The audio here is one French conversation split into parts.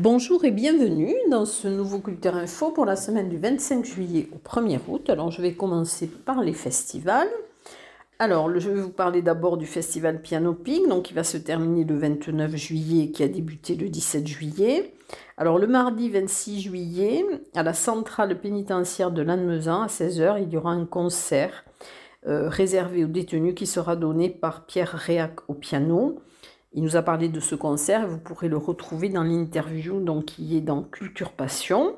Bonjour et bienvenue dans ce nouveau Culture Info pour la semaine du 25 juillet au 1er août. Alors je vais commencer par les festivals. Alors je vais vous parler d'abord du festival Piano Pig, donc qui va se terminer le 29 juillet et qui a débuté le 17 juillet. Alors le mardi 26 juillet, à la centrale pénitentiaire de Lannemezan, à 16h, il y aura un concert euh, réservé aux détenus qui sera donné par Pierre Réac au piano. Il nous a parlé de ce concert et vous pourrez le retrouver dans l'interview donc, qui est dans Culture Passion.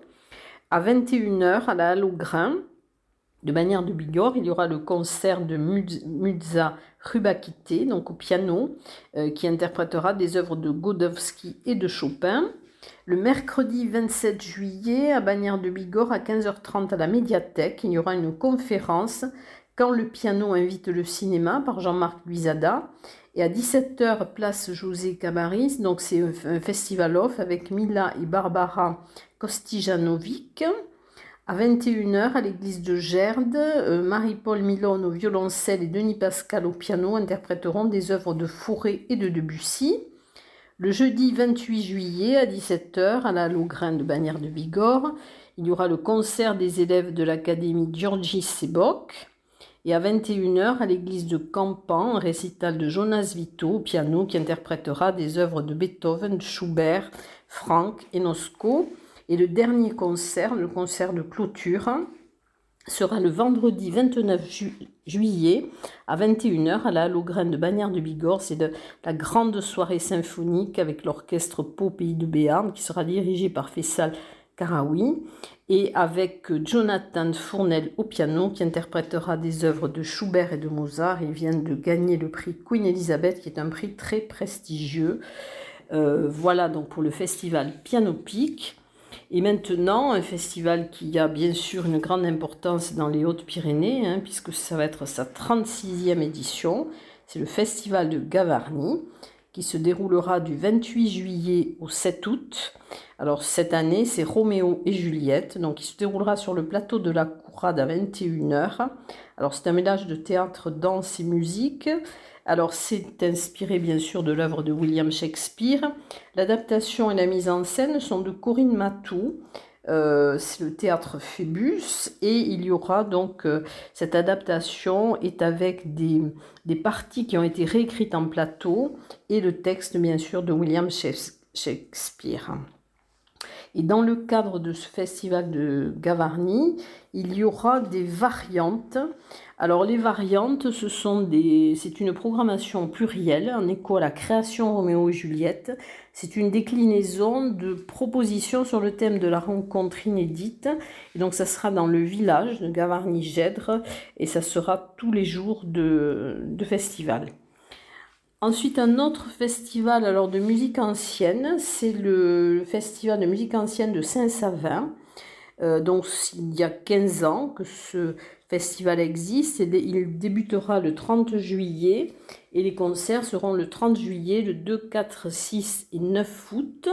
À 21h, à la Halle au Grain, de manière de Bigorre, il y aura le concert de Muza Rubakite, donc au piano, euh, qui interprétera des œuvres de Godowski et de Chopin. Le mercredi 27 juillet, à Bagnères de Bigorre, à 15h30 à la médiathèque, il y aura une conférence Quand le piano invite le cinéma par Jean-Marc Luisada. Et à 17h, place José Cabaris, donc c'est un festival off avec Mila et Barbara Kostijanovic. À 21h, à l'église de Gerde, euh, Marie-Paul Milon au violoncelle et Denis Pascal au piano interpréteront des œuvres de Fauré et de Debussy. Le jeudi 28 juillet à 17h, à la Logrin de Bagnères de Bigorre, il y aura le concert des élèves de l'Académie Georgi Sebok. Et à 21h, à l'église de Campan, un récital de Jonas Vito au piano qui interprétera des œuvres de Beethoven, Schubert, Franck et Nosco. Et le dernier concert, le concert de clôture, sera le vendredi 29 juillet à 21h à la Halograine de Bagnères de Bigorre. C'est la grande soirée symphonique avec l'orchestre Pau Pays de Béarn qui sera dirigé par Fessal Karaoui et avec Jonathan Fournel au piano qui interprétera des œuvres de Schubert et de Mozart. Il vient de gagner le prix Queen Elizabeth qui est un prix très prestigieux. Euh, voilà donc pour le festival Piano Peak. Et maintenant, un festival qui a bien sûr une grande importance dans les Hautes-Pyrénées, hein, puisque ça va être sa 36e édition. C'est le festival de Gavarnie qui se déroulera du 28 juillet au 7 août. Alors cette année, c'est Roméo et Juliette, donc il se déroulera sur le plateau de la Courade à 21h. Alors c'est un mélange de théâtre, danse et musique. Alors c'est inspiré bien sûr de l'œuvre de William Shakespeare. L'adaptation et la mise en scène sont de Corinne Matou. Euh, c'est le théâtre Phébus et il y aura donc euh, cette adaptation est avec des, des, parties qui ont été réécrites en plateau et le texte bien sûr de William Shakespeare. Et dans le cadre de ce festival de Gavarnie, il y aura des variantes. Alors les variantes, ce sont des, c'est une programmation plurielle en écho à la création Roméo et Juliette. C'est une déclinaison de propositions sur le thème de la rencontre inédite. Et donc ça sera dans le village de Gavarnie-Gèdre et ça sera tous les jours de, de festival. Ensuite, un autre festival alors de musique ancienne, c'est le festival de musique ancienne de Saint-Savin. Euh, donc, il y a 15 ans que ce festival existe et il débutera le 30 juillet et les concerts seront le 30 juillet, le 2, 4, 6 et 9 août.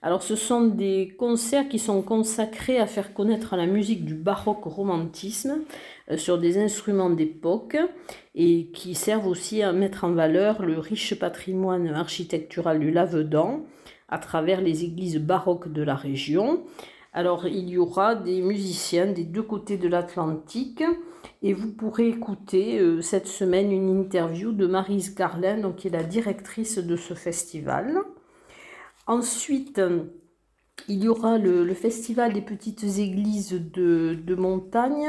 Alors ce sont des concerts qui sont consacrés à faire connaître la musique du baroque romantisme euh, sur des instruments d'époque et qui servent aussi à mettre en valeur le riche patrimoine architectural du Lavedan à travers les églises baroques de la région. Alors il y aura des musiciens des deux côtés de l'Atlantique et vous pourrez écouter euh, cette semaine une interview de Marise Garlin, qui est la directrice de ce festival. Ensuite, il y aura le, festival des petites églises de, montagne,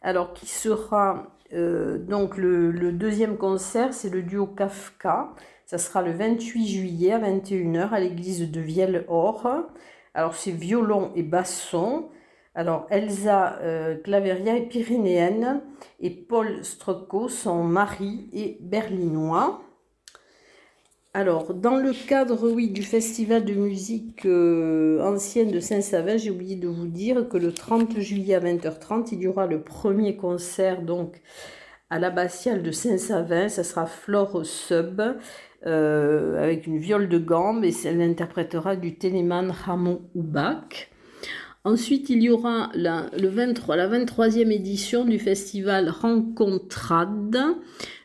alors qui sera euh, donc le, deuxième concert, c'est le duo Kafka. Ça sera le 28 juillet à 21h à l'église de Vielle-Or. Alors c'est violon et basson. Alors Elsa euh, Claveria est pyrénéenne et Paul Strocco son mari est berlinois. Alors, dans le cadre, oui, du festival de musique euh, ancienne de Saint-Savin, j'ai oublié de vous dire que le 30 juillet à 20h30, il y aura le premier concert donc à l'abbatiale de Saint-Savin, ça sera Flore Sub euh, avec une viole de gambe et elle interprétera du Téléman Ramon Oubak. Ensuite, il y aura la, le 23, la 23e édition du festival Rencontrade,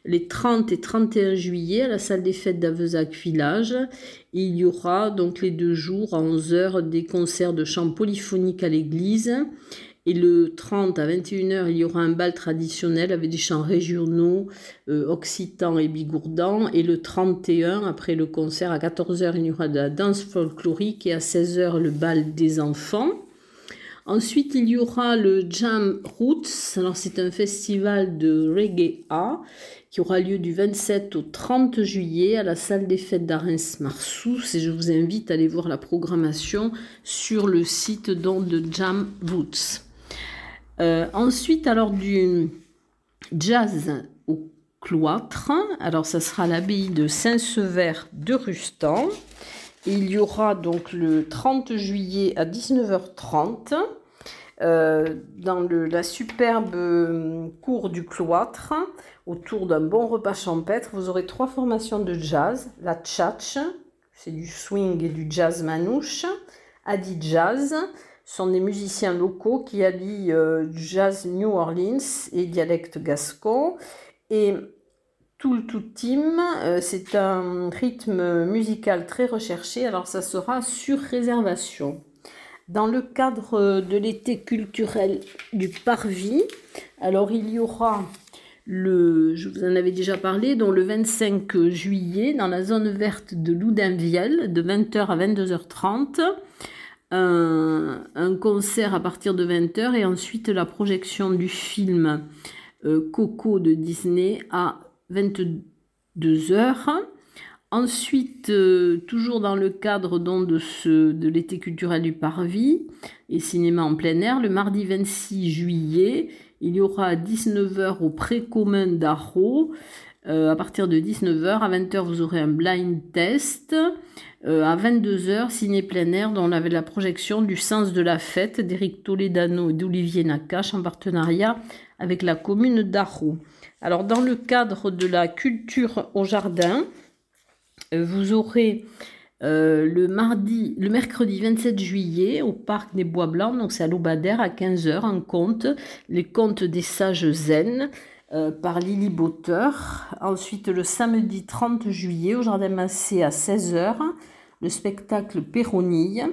les 30 et 31 juillet à la salle des fêtes d'Avezac Village. Il y aura donc les deux jours à 11h des concerts de chant polyphonique à l'église. Et le 30 à 21h, il y aura un bal traditionnel avec des chants régionaux, euh, occitans et bigourdans. Et le 31, après le concert, à 14h, il y aura de la danse folklorique et à 16h, le bal des enfants. Ensuite, il y aura le Jam Roots. Alors, c'est un festival de reggae A qui aura lieu du 27 au 30 juillet à la salle des fêtes d'Arens-Marsous. Et je vous invite à aller voir la programmation sur le site de Jam Roots. Euh, ensuite, alors du jazz au cloître. Alors, ça sera l'abbaye de Saint-Sever de Rustan. Il y aura donc le 30 juillet à 19h30 euh, dans la superbe euh, cour du cloître, autour d'un bon repas champêtre, vous aurez trois formations de jazz. La tchatch, c'est du swing et du jazz manouche. Adi Jazz, sont des musiciens locaux qui allient euh, jazz New Orleans et dialecte gascon. Et tout le tout team, c'est un rythme musical très recherché, alors ça sera sur réservation dans le cadre de l'été culturel du Parvis. Alors il y aura le, je vous en avais déjà parlé, donc le 25 juillet dans la zone verte de Loudinvielle de 20h à 22h30. Un, concert à partir de 20h et ensuite la projection du film euh, Coco de Disney à 22h. Ensuite, euh, toujours dans le cadre de l'été culturel du Parvis et cinéma en plein air, le mardi 26 juillet, il y aura à 19h au précommun d'Arro. Euh, à partir de 19h, à 20h, vous aurez un blind test. Euh, à 22h, ciné plein air, dont on avait la projection du Sens de la fête d'Éric Toledano et d'Olivier Nakache en partenariat avec la commune d'Arro. Alors, dans le cadre de la culture au jardin, euh, vous aurez euh, le mardi, le mercredi 27 juillet au parc des Bois Blancs, donc c'est à l'Aubadère à 15h, un conte, les contes des sages zen euh, par Lily Botter. Ensuite, le samedi 30 juillet au Jardin Massé à 16h, le spectacle Péronille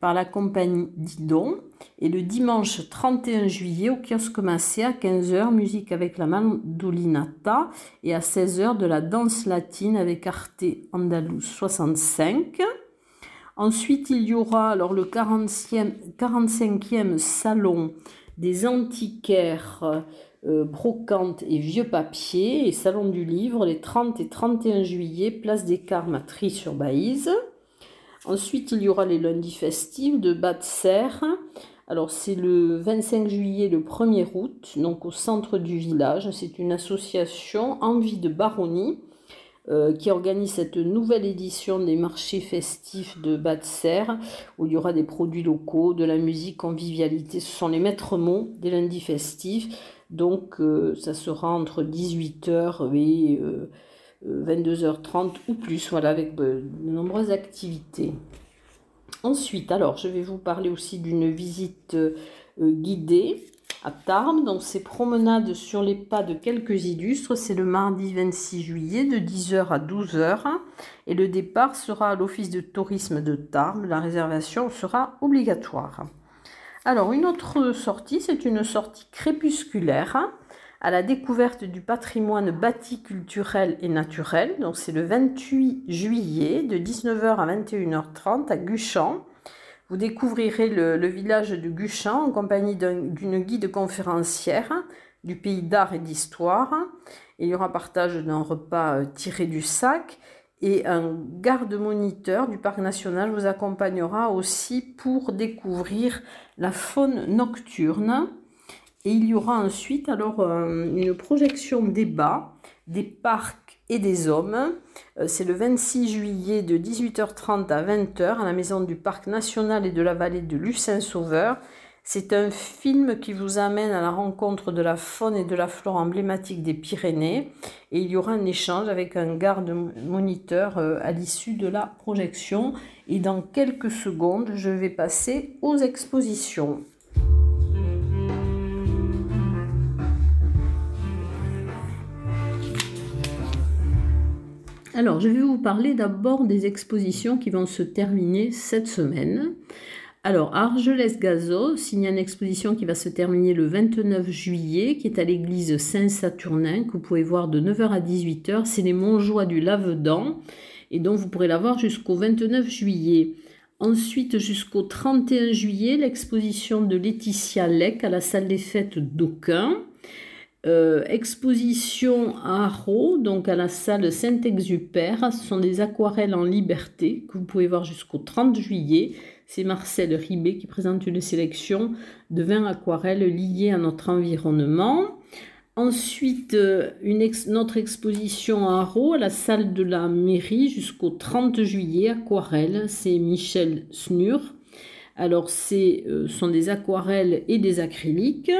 par la compagnie Didon. Et le dimanche 31 juillet, au kiosque Massé à 15h, musique avec la mandolinata. Et à 16h, de la danse latine avec Arte Andalous 65. Ensuite, il y aura alors le 45e salon des antiquaires euh, brocantes et vieux papiers et salon du livre les 30 et 31 juillet, place des Carmes à sur baïse Ensuite, il y aura les lundis festifs de Bas de Serre. Alors, c'est le 25 juillet, le 1er août, donc au centre du village. C'est une association Envie de Baronnie euh, qui organise cette nouvelle édition des marchés festifs de Bas de Serre, où il y aura des produits locaux, de la musique, convivialité. Ce sont les maîtres mots des lundis festifs. Donc, euh, ça sera entre 18h et. Euh, 22h30 ou plus, voilà, avec de nombreuses activités. Ensuite, alors, je vais vous parler aussi d'une visite euh, guidée à Tarbes. Donc, c'est promenade sur les pas de quelques illustres. C'est le mardi 26 juillet de 10h à 12h. Et le départ sera à l'office de tourisme de Tarbes. La réservation sera obligatoire. Alors, une autre sortie, c'est une sortie crépusculaire à la découverte du patrimoine bâti culturel et naturel. Donc c'est le 28 juillet de 19h à 21h30 à Guchamp. Vous découvrirez le, village de Guchamp en compagnie d'une guide conférencière du pays d'art et d'histoire. Il y aura partage d'un repas euh, tiré du sac et un garde-moniteur du parc national vous accompagnera aussi pour découvrir la faune nocturne. Et il y aura ensuite alors euh, une projection débat des parcs et des hommes. Euh, c'est le 26 juillet de 18h30 à 20h à la maison du parc national et de la vallée de Lucin-Sauveur. C'est un film qui vous amène à la rencontre de la faune et de la flore emblématique des Pyrénées et il y aura un échange avec un garde moniteur euh, à l'issue de la projection et dans quelques secondes je vais passer aux expositions. Alors, je vais vous parler d'abord des expositions qui vont se terminer cette semaine. Alors, Argelès-Gazos, il y a une exposition qui va se terminer le 29 juillet, qui est à l'église Saint-Saturnin, que vous pouvez voir de 9h à 18h. C'est les Montjoie du Lavedan, et donc vous pourrez la voir jusqu'au 29 juillet. Ensuite, jusqu'au 31 juillet, l'exposition de Laetitia Lec à la salle des fêtes d'Aucun. Euh, exposition à Arro, donc à la salle Saint-Exupère. Ce sont des aquarelles en liberté que vous pouvez voir jusqu'au 30 juillet. C'est Marcel Ribet qui présente une sélection de 20 aquarelles liées à notre environnement. Ensuite, euh, une autre exposition à Arro, à la salle de la mairie, jusqu'au 30 juillet, aquarelles. C'est Michel Snur. Alors, ce euh, sont des aquarelles et des acryliques.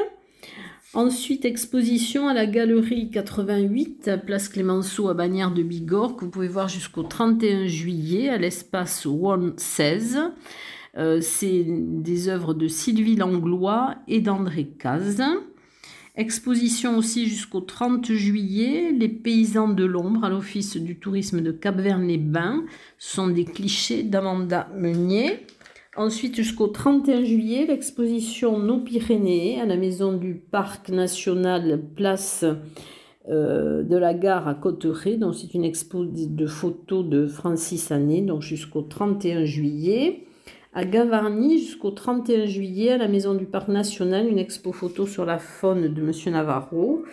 Ensuite, exposition à la galerie 88, place Clémenceau à Bagnères de Bigorre, que vous pouvez voir jusqu'au 31 juillet à l'espace One 16. Euh, c'est des œuvres de Sylvie Langlois et d'André Caz. Exposition aussi jusqu'au 30 juillet, Les paysans de l'ombre à l'Office du tourisme de Cap-Vert-les-Bains. sont des clichés d'Amanda Meunier. Ensuite, jusqu'au 31 juillet, l'exposition Nos Pyrénées à la maison du Parc national Place euh, de la gare à Cotteret. Donc, c'est une expo de photos de Francis donc jusqu'au 31 juillet à Gavarnie jusqu'au 31 juillet à la Maison du Parc National, une expo photo sur la faune de Monsieur Navarro.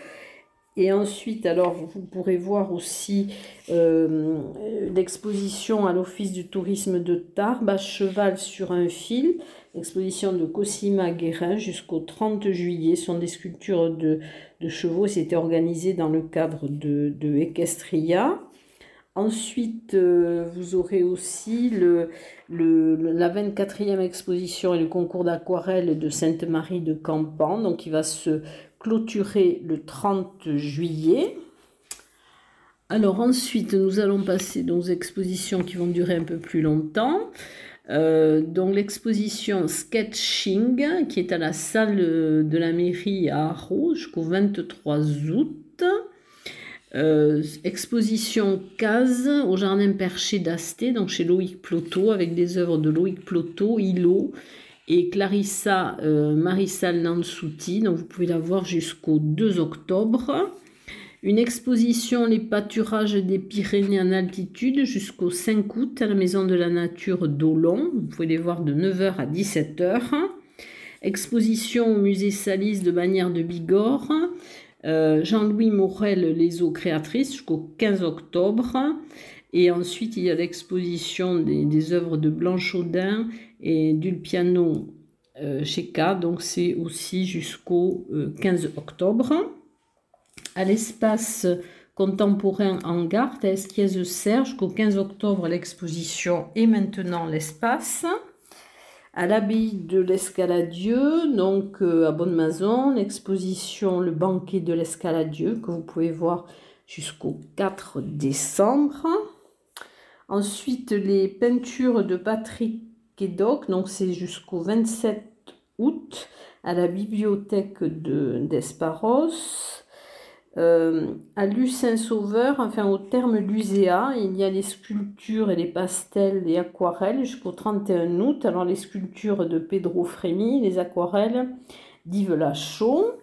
Et ensuite, alors, vous pourrez voir aussi euh, l'exposition à l'Office du tourisme de Tarbes, à cheval sur un fil, l'exposition de Cosima Guérin jusqu'au 30 juillet. Ce sont des sculptures de, chevaux. C'était organisé dans le cadre de, de Equestria. Ensuite, euh, vous aurez aussi le, la 24e exposition et le concours d'aquarelle de Sainte-Marie de Campan, donc qui va se clôturer le 30 juillet. Alors ensuite, nous allons passer aux expositions qui vont durer un peu plus longtemps. Euh, donc l'exposition Sketching qui est à la salle de la mairie à Arros jusqu'au 23 août. Euh, exposition Case au jardin perché d'Asté, donc chez Loïc Ploto, avec des œuvres de Loïc Ploto, Hilo et Clarissa euh, Marissal Nansouti. Donc vous pouvez la voir jusqu'au 2 octobre. Une exposition Les pâturages des Pyrénées en altitude jusqu'au 5 août à la Maison de la Nature d'Olon. Vous pouvez les voir de 9h à 17h. Exposition au musée Salis de Bagnères de Bigorre. Euh, Jean-Louis Morel, Les eaux créatrices, jusqu'au 15 octobre. Et ensuite, il y a l'exposition des, œuvres de Blanche Audin et du piano euh, chez. Donc, c'est aussi jusqu'au 15 euh, octobre. À l'espace contemporain garde, à Esquiez-Serge, jusqu'au 15 octobre, l'exposition et maintenant l'espace à l'abbaye de l'Escaladieu, donc euh, à Bonne-Maison, l'exposition Le banquet de l'Escaladieu que vous pouvez voir jusqu'au 4 décembre. Ensuite, les peintures de Patrick Kedoc, donc c'est jusqu'au 27 août à la bibliothèque d'Esparos. Euh, à Lucin-Sauveur, enfin au terme Luséa, il y a les sculptures et les pastels et aquarelles jusqu'au 31 août. Alors les sculptures de Pedro Frémy, les aquarelles d'Yves Lachaud.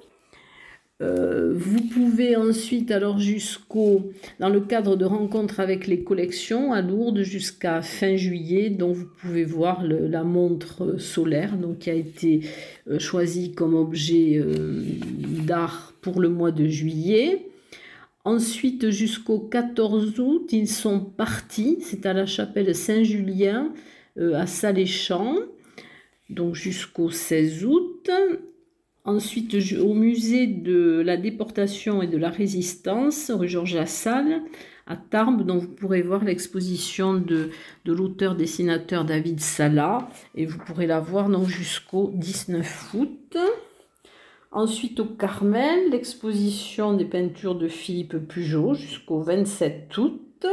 Euh, vous pouvez ensuite, alors jusqu'au, dans le cadre de rencontres avec les collections à Lourdes jusqu'à fin juillet, dont vous pouvez voir la montre solaire, donc qui a été euh, choisie comme objet euh, d'art pour le mois de juillet. Ensuite, jusqu'au 14 août, ils sont partis. C'est à la chapelle Saint-Julien à Saléchamps, donc jusqu'au 16 août. Ensuite, au musée de la déportation et de la résistance, rue Georges Lassalle, à Tarbes. Donc vous pourrez voir l'exposition de, de l'auteur-dessinateur David Sala et vous pourrez la voir jusqu'au 19 août. Ensuite au Carmel, l'exposition des peintures de Philippe Pujot jusqu'au 27 août.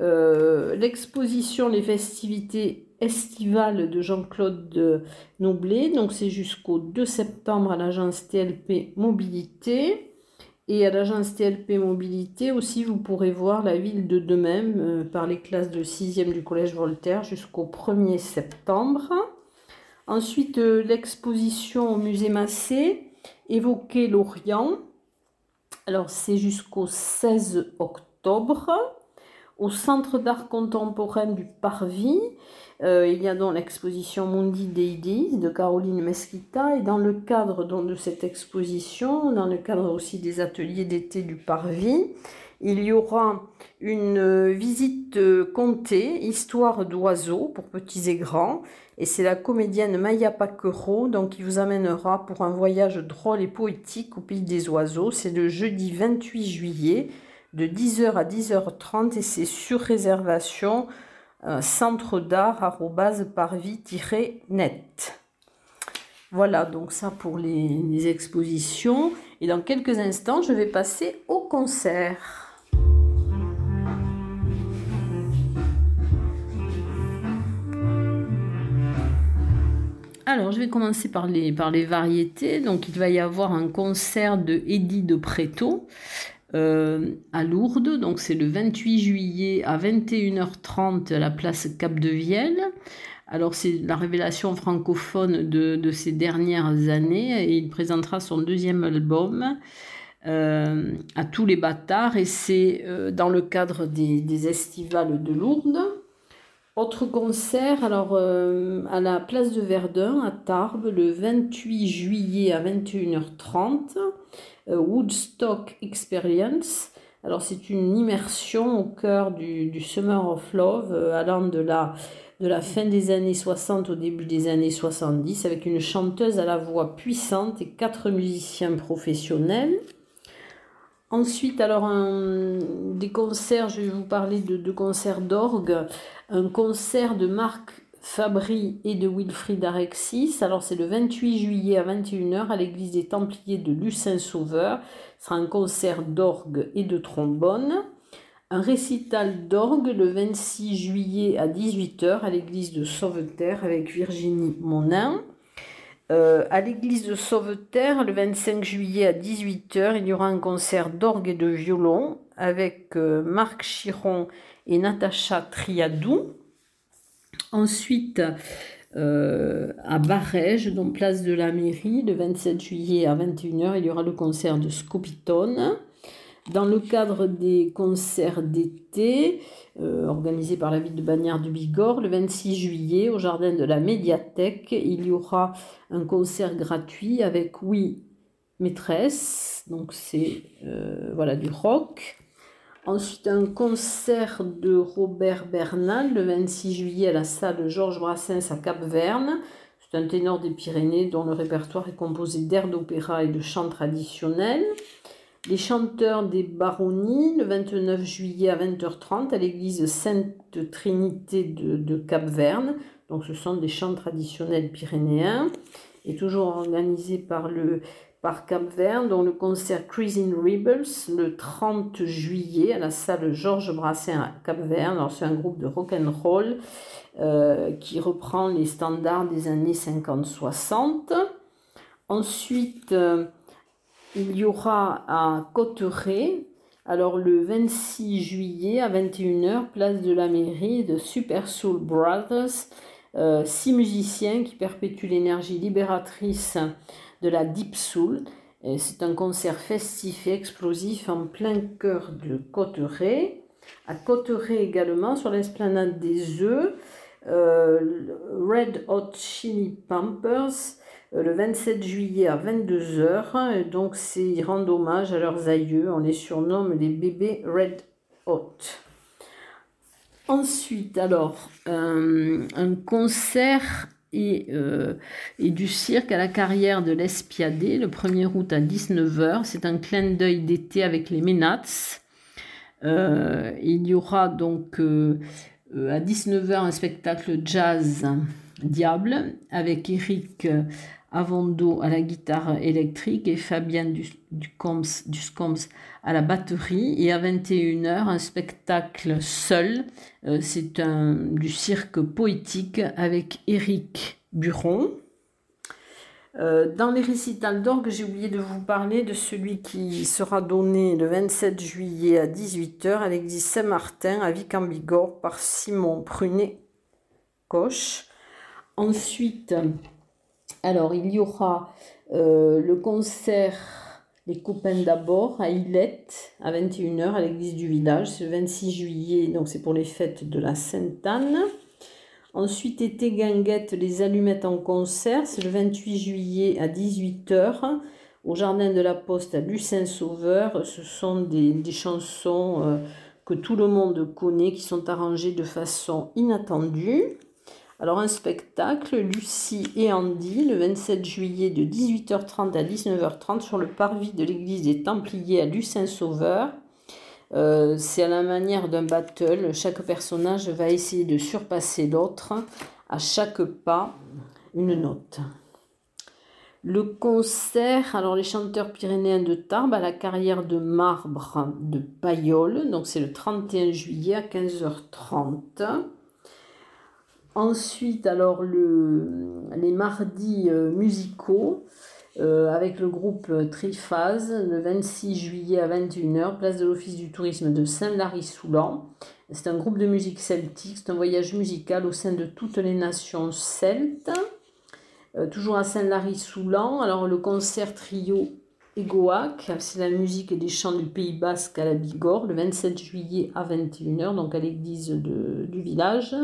Euh, l'exposition Les festivités estivales de Jean-Claude Noblet, donc c'est jusqu'au 2 septembre à l'agence TLP Mobilité. Et à l'agence TLP Mobilité aussi, vous pourrez voir la ville de demain euh, par les classes de 6e du Collège Voltaire jusqu'au 1er septembre. Ensuite, euh, l'exposition au musée Massé, Évoquer l'Orient. Alors, c'est jusqu'au 16 octobre au Centre d'art contemporain du Parvis. Euh, il y a donc l'exposition Mundi Deidis de Caroline Mesquita et dans le cadre de cette exposition, dans le cadre aussi des ateliers d'été du Parvis, il y aura une visite comptée, histoire d'oiseaux pour petits et grands, et c'est la comédienne Maya Paquereau donc, qui vous amènera pour un voyage drôle et poétique au pays des oiseaux. C'est le jeudi 28 juillet de 10h à 10h30 et c'est sur réservation euh, centre d'art parvis-net. Voilà donc ça pour les, les expositions. Et dans quelques instants, je vais passer au concert. Alors, je vais commencer par les, par les variétés. Donc, il va y avoir un concert de Eddie de Préto euh, à Lourdes. Donc c'est le 28 juillet à 21h30 à la place Cap de Vielle. Alors c'est la révélation francophone de, ces dernières années et il présentera son deuxième album euh, à tous les bâtards et c'est euh, dans le cadre des, estivales de Lourdes. Autre concert alors à la place de Verdun à Tarbes le 28 juillet à 21h30. Euh, Woodstock Experience. Alors c'est une immersion au cœur du, Summer of Love euh, allant de la, de la fin des années 60 au début des années 70 avec une chanteuse à la voix puissante et quatre musiciens professionnels. Ensuite, alors des concerts, je vais vous parler de, de concerts d'orgue. Un concert de Marc Fabry et de Wilfried Arexis. Alors c'est le 28 juillet à 21h à l'église des Templiers de Lucin-Sauveur. Ce sera un concert d'orgue et de trombone. Un récital d'orgue le 26 juillet à 18h à l'église de Sauveterre avec Virginie Monin. Euh, à l'église de Sauveterre, le 25 juillet à 18h, il y aura un concert d'orgue et de violon avec euh, Marc Chiron et Natacha Triadou. Ensuite, euh, à Barège, donc place de la mairie, le 27 juillet à 21h, il y aura le concert de Scopitone. Dans le cadre des concerts d'été euh, organisés par la ville de Bagnères du Bigorre, le 26 juillet, au jardin de la médiathèque, il y aura un concert gratuit avec Oui Maîtresse, donc c'est euh, voilà du rock. Ensuite, un concert de Robert Bernal le 26 juillet à la salle Georges Brassens à Cap-Verne. C'est un ténor des Pyrénées dont le répertoire est composé d'airs d'opéra et de chants traditionnels. Les chanteurs des Baronnies le 29 juillet à 20h30 à l'église Sainte Trinité de, de Cap-Verne. Donc ce sont des chants traditionnels pyrénéens et toujours organisés par le par Cap Vert, dont le concert Cruising Rebels le 30 juillet à la salle Georges Brassin à Cap Vert. C'est un groupe de rock and roll euh, qui reprend les standards des années 50-60. Ensuite, euh, il y aura à Cotteret, alors le 26 juillet à 21h, place de la mairie de Super Soul Brothers, euh, six musiciens qui perpétuent l'énergie libératrice de la Deep Soul. C'est un concert festif et explosif en plein cœur de Cotteret. À Cotteret également, sur l'esplanade des œufs, euh, Red Hot Chili Pampers le 27 juillet à 22h. Donc, ils rendent hommage à leurs aïeux. On les surnomme les bébés Red Hot. Ensuite, alors, euh, un concert euh, et, du cirque à la carrière de l'Espiadé, le 1er août à 19h. C'est un clin d'œil d'été avec les Ménats. il y aura donc à 19h un spectacle jazz Diable avec Eric Avando à la guitare électrique et Fabien Duscoms à la batterie. Et à 21h, un spectacle seul. Euh, c'est du cirque poétique avec Eric Buron. Euh, dans les récitals d'orgue, j'ai oublié de vous parler de celui qui sera donné le 27 juillet à 18h à l'église Saint-Martin à vic bigorre par Simon Prunet-Coche. Ensuite, alors, il y aura euh, le concert Les copains d'abord à Illette à 21h à l'église du village. C'est le 26 juillet, donc c'est pour les fêtes de la Sainte-Anne. Ensuite, été guinguette, les allumettes en concert. C'est le 28 juillet à 18h au Jardin de la Poste à Lucin-Sauveur. Ce sont des, chansons euh, que tout le monde connaît, qui sont arrangées de façon inattendue. Alors un spectacle, Lucie et Andy, le 27 juillet de 18h30 à 19h30 sur le parvis de l'église des Templiers à Lucin-Sauveur. Euh, c'est à la manière d'un battle, chaque personnage va essayer de surpasser l'autre à chaque pas une note. Le concert, alors les chanteurs pyrénéens de Tarbes à la carrière de marbre de Payolle, donc c'est le 31 juillet à 15h30. Ensuite, alors le, les mardis euh, musicaux euh, avec le groupe Triphase le 26 juillet à 21h, place de l'Office du tourisme de Saint-Lary-Soulan. C'est un groupe de musique celtique, c'est un voyage musical au sein de toutes les nations celtes. Euh, toujours à Saint-Lary-Soulan, alors le concert trio Egoac, c'est la musique et les chants du Pays Basque à la Bigorre, le 27 juillet à 21h, donc à l'église du village.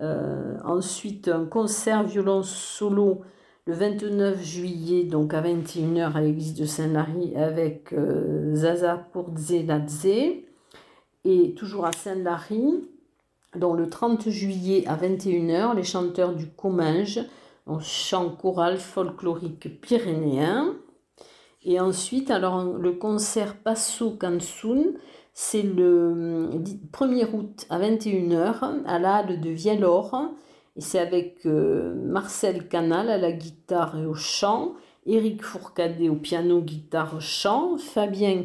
Euh, ensuite, un concert violon solo le 29 juillet, donc à 21h à l'église de Saint-Lary avec euh, Zaza Purdzeladze. Et toujours à Saint-Lary, donc le 30 juillet à 21h, les chanteurs du Comminges, un chant choral folklorique pyrénéen. Et ensuite, alors le concert Passo Cansun, c'est le 1er août à 21h à la de Vielor. Et c'est avec euh, Marcel Canal à la guitare et au chant, Eric Fourcadet au piano, guitare, chant, Fabien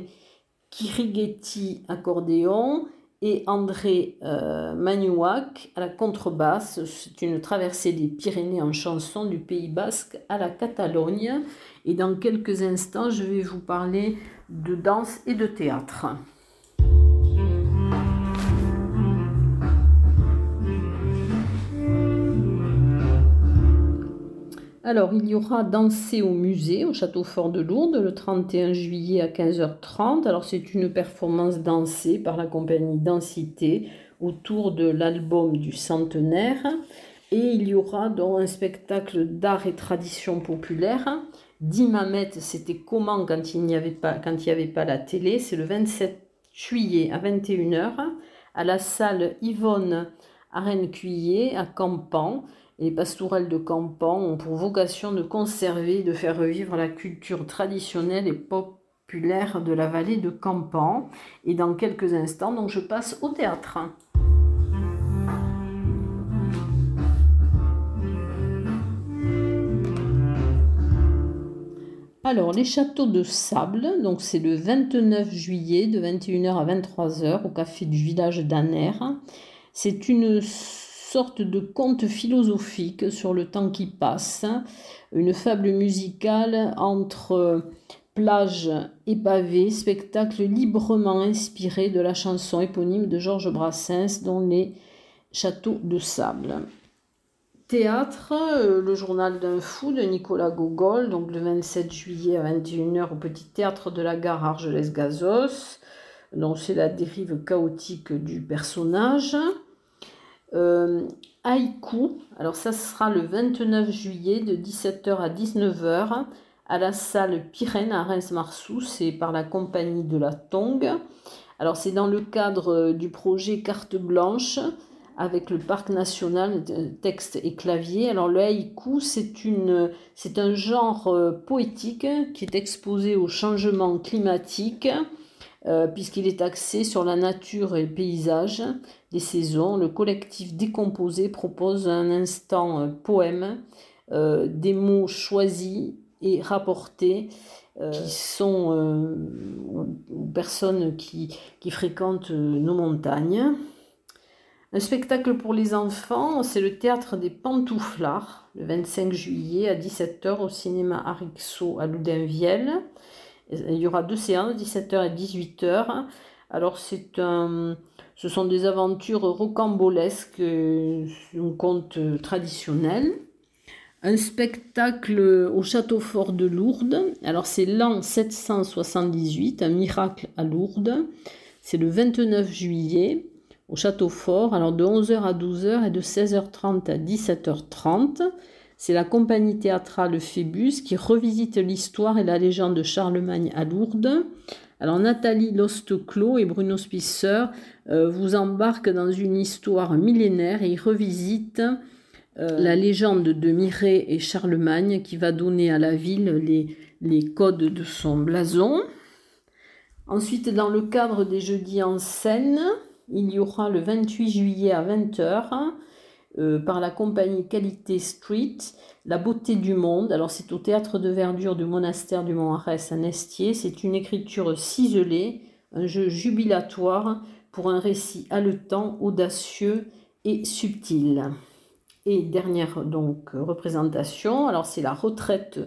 Kirighetti accordéon et André euh, Manuac à la contrebasse. C'est une traversée des Pyrénées en chanson du Pays basque à la Catalogne. Et dans quelques instants, je vais vous parler de danse et de théâtre. Alors, il y aura Danser au musée, au Château Fort de Lourdes, le 31 juillet à 15h30. Alors, c'est une performance dansée par la compagnie Densité autour de l'album du centenaire. Et il y aura donc un spectacle d'art et tradition populaire. D'Imamet, c'était comment quand il n'y avait pas, quand il n'y avait pas la télé? C'est le 27 juillet à 21h à la salle Yvonne Arène-Cuillet à Campan les pastourelles de Campan ont pour vocation de conserver et de faire revivre la culture traditionnelle et populaire de la vallée de Campan. Et dans quelques instants, donc je passe au théâtre. Alors, les châteaux de sable, donc c'est le 29 juillet de 21h à 23h au café du village d'Aner. C'est une sorte de conte philosophique sur le temps qui passe, une fable musicale entre plage et pavé, spectacle librement inspiré de la chanson éponyme de Georges Brassens dont les châteaux de sable. Théâtre, euh, le journal d'un fou de Nicolas Gogol, donc le 27 juillet à 21h au petit théâtre de la gare Argelès-Gazos. Donc c'est la dérive chaotique du personnage. Euh, haïku, alors ça sera le 29 juillet de 17h à 19h à la salle Pyrène à Reims-Marsou, c'est par la compagnie de la Tongue. Alors c'est dans le cadre euh, du projet Carte Blanche avec le parc national texte et clavier. Alors le haïku, c'est c'est un genre euh, poétique qui est exposé au changement climatique euh, puisqu'il est axé sur la nature et le paysage des saisons. Le collectif Décomposé propose un instant poème, des mots choisis et rapportés qui sont aux personnes qui, qui fréquentent nos montagnes. Un spectacle pour les enfants, c'est le théâtre des Pantouflards, le 25 juillet à 17h au cinéma Arixo à Loudainvielle. Il y aura deux séances, 17h et 18h. Alors c'est un, ce sont des aventures rocambolesques, un conte traditionnel. Un spectacle au château fort de Lourdes. Alors c'est l'an 778, un miracle à Lourdes. C'est le 29 juillet au château fort, alors de 11h à 12h et de 16h30 à 17h30. C'est la compagnie théâtrale Phébus qui revisite l'histoire et la légende de Charlemagne à Lourdes. Alors Nathalie Losteclos et Bruno Spisser euh, vous embarquent dans une histoire millénaire et ils revisitent euh, la légende de Mireille et Charlemagne qui va donner à la ville les, les codes de son blason. Ensuite, dans le cadre des jeudis en scène, il y aura le 28 juillet à 20h euh, par la compagnie Qualité Street, La beauté du monde. Alors c'est au théâtre de verdure du monastère du Mont-Arès à Nestier. C'est une écriture ciselée, un jeu jubilatoire pour un récit haletant, audacieux et subtil. Et dernière représentation, alors c'est la retraite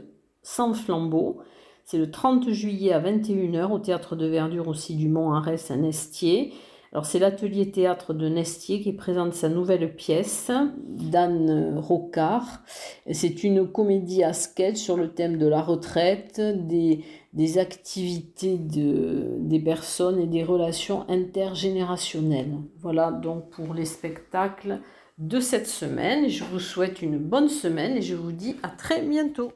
sans flambeau. C'est le 30 juillet à 21h au théâtre de verdure aussi du Mont-Arès à Nestier. Alors c'est l'atelier théâtre de Nestier qui présente sa nouvelle pièce d'Anne Rocard. C'est une comédie à sketch sur le thème de la retraite, des, des activités de, des personnes et des relations intergénérationnelles. Voilà donc pour les spectacles de cette semaine. Je vous souhaite une bonne semaine et je vous dis à très bientôt.